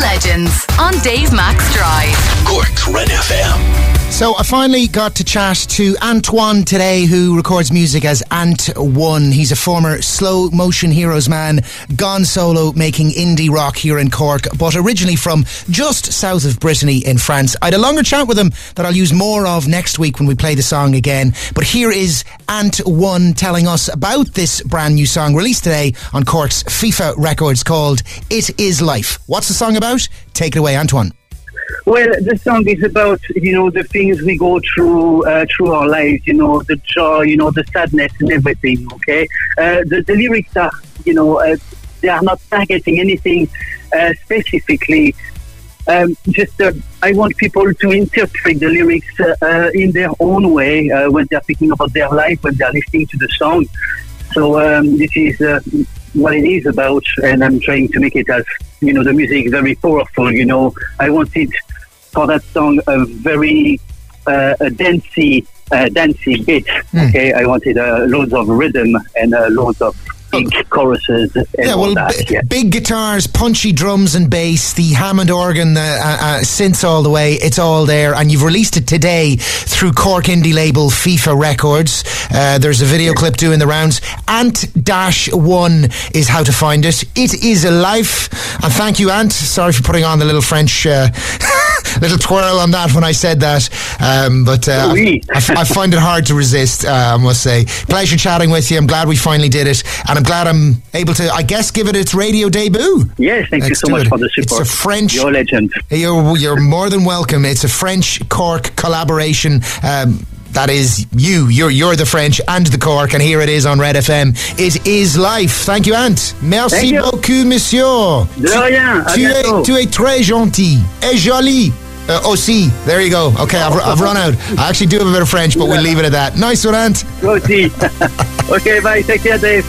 Legends on Dave Max Drive. Cork's Red FM. So I finally got to chat to Antoine today, who records music as Ant One. He's a former slow motion heroes man, gone solo making indie rock here in Cork, but originally from just south of Brittany in France. I had a longer chat with him that I'll use more of next week when we play the song again. But here is Ant One telling us about this brand new song released today on Cork's FIFA Records called "It Is Life." What's the song about? Take it away, Antoine. Well, the song is about you know the things we go through uh, through our lives. You know the joy, you know the sadness and everything. Okay, uh, the, the lyrics are you know uh, they are not targeting anything uh, specifically. Um, just uh, I want people to interpret the lyrics uh, in their own way when they're thinking about their life when they're listening to the song. So um, this is what it is about, and I'm trying to make it as you know the music very powerful. You know, I wanted for that song a very uh, a dancey, uh, dancey bit. Mm. Okay, I wanted uh, loads of rhythm and uh, loads of big choruses. yeah, well, b- yeah. big guitars, punchy drums and bass, the Hammond organ, uh, uh, uh, synths all the way. It's all there, and you've released it today through Cork indie label FIFA Records. Uh, there's a video clip doing the rounds. Ant Dash One is how to find it. It is a life, and thank you, Ant. Sorry for putting on the little French. Uh, little twirl on that when I said that, um, but uh, I, I, find it hard to resist. I must say, pleasure chatting with you. I'm glad we finally did it, and I'm glad I'm able to, I guess, give it its radio debut. Yes, thank Let's you so much it. for the support. It's a French. You're a legend. You're, you're more than welcome. It's a French Cork collaboration. Um, that is you. You're you're the French and the Cork, and here it is on Red FM. It is life. Thank you, Ant. Merci you. beaucoup, monsieur. De rien. Tu, es, tu es très gentil et joli. Uh, aussi. There you go. Okay, I've, I've run out. I actually do have a bit of French, but we'll leave it at that. Nice one, Ant. Aussi. okay, bye. Take care, Dave.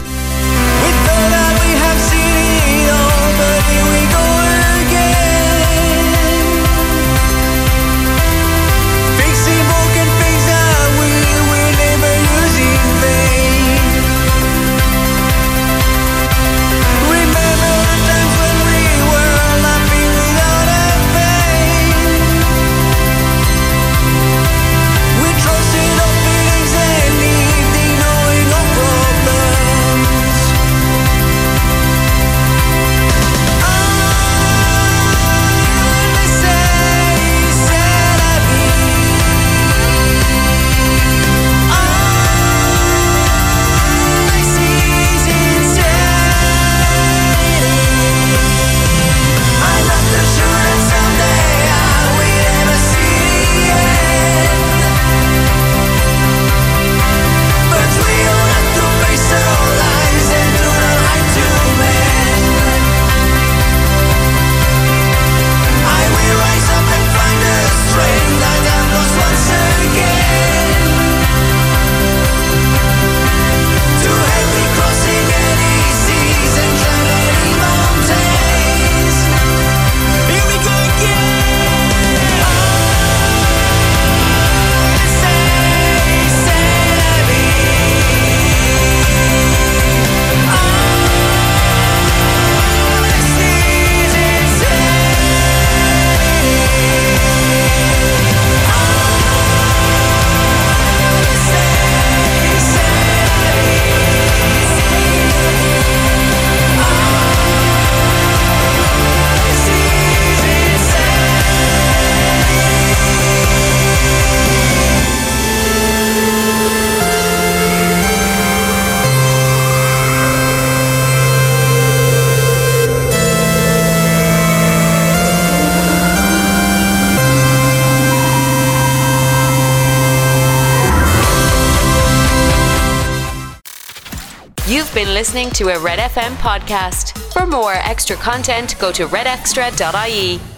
Listening to a Red FM podcast. For more extra content, go to redextra.ie.